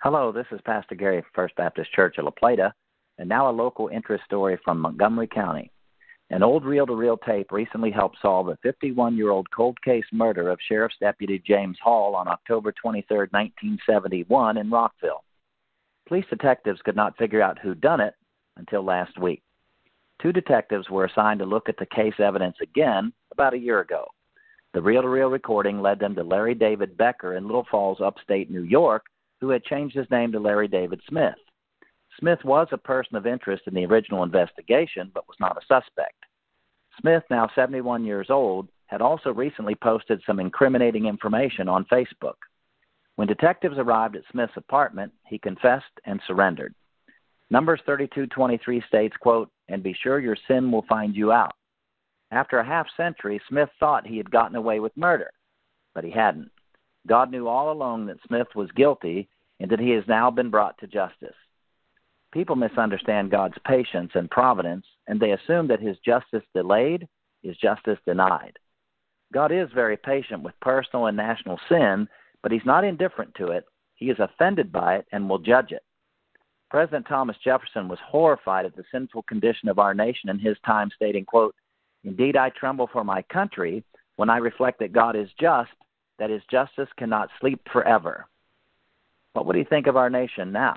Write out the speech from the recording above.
Hello, this is Pastor Gary, First Baptist Church of La Plata, and now a local interest story from Montgomery County. An old reel to reel tape recently helped solve a 51 year old cold case murder of Sheriff's Deputy James Hall on October 23, 1971, in Rockville. Police detectives could not figure out who done it until last week. Two detectives were assigned to look at the case evidence again about a year ago. The reel to reel recording led them to Larry David Becker in Little Falls, upstate New York, who had changed his name to Larry David Smith. Smith was a person of interest in the original investigation, but was not a suspect. Smith, now 71 years old, had also recently posted some incriminating information on Facebook. When detectives arrived at Smith's apartment, he confessed and surrendered. Numbers 3223 states, quote, and be sure your sin will find you out. After a half century, Smith thought he had gotten away with murder, but he hadn't. God knew all along that Smith was guilty and that he has now been brought to justice. People misunderstand God's patience and providence, and they assume that his justice delayed is justice denied. God is very patient with personal and national sin, but he's not indifferent to it. He is offended by it and will judge it. President Thomas Jefferson was horrified at the sinful condition of our nation in his time, stating, quote, Indeed, I tremble for my country when I reflect that God is just that his justice cannot sleep forever. What would he think of our nation now?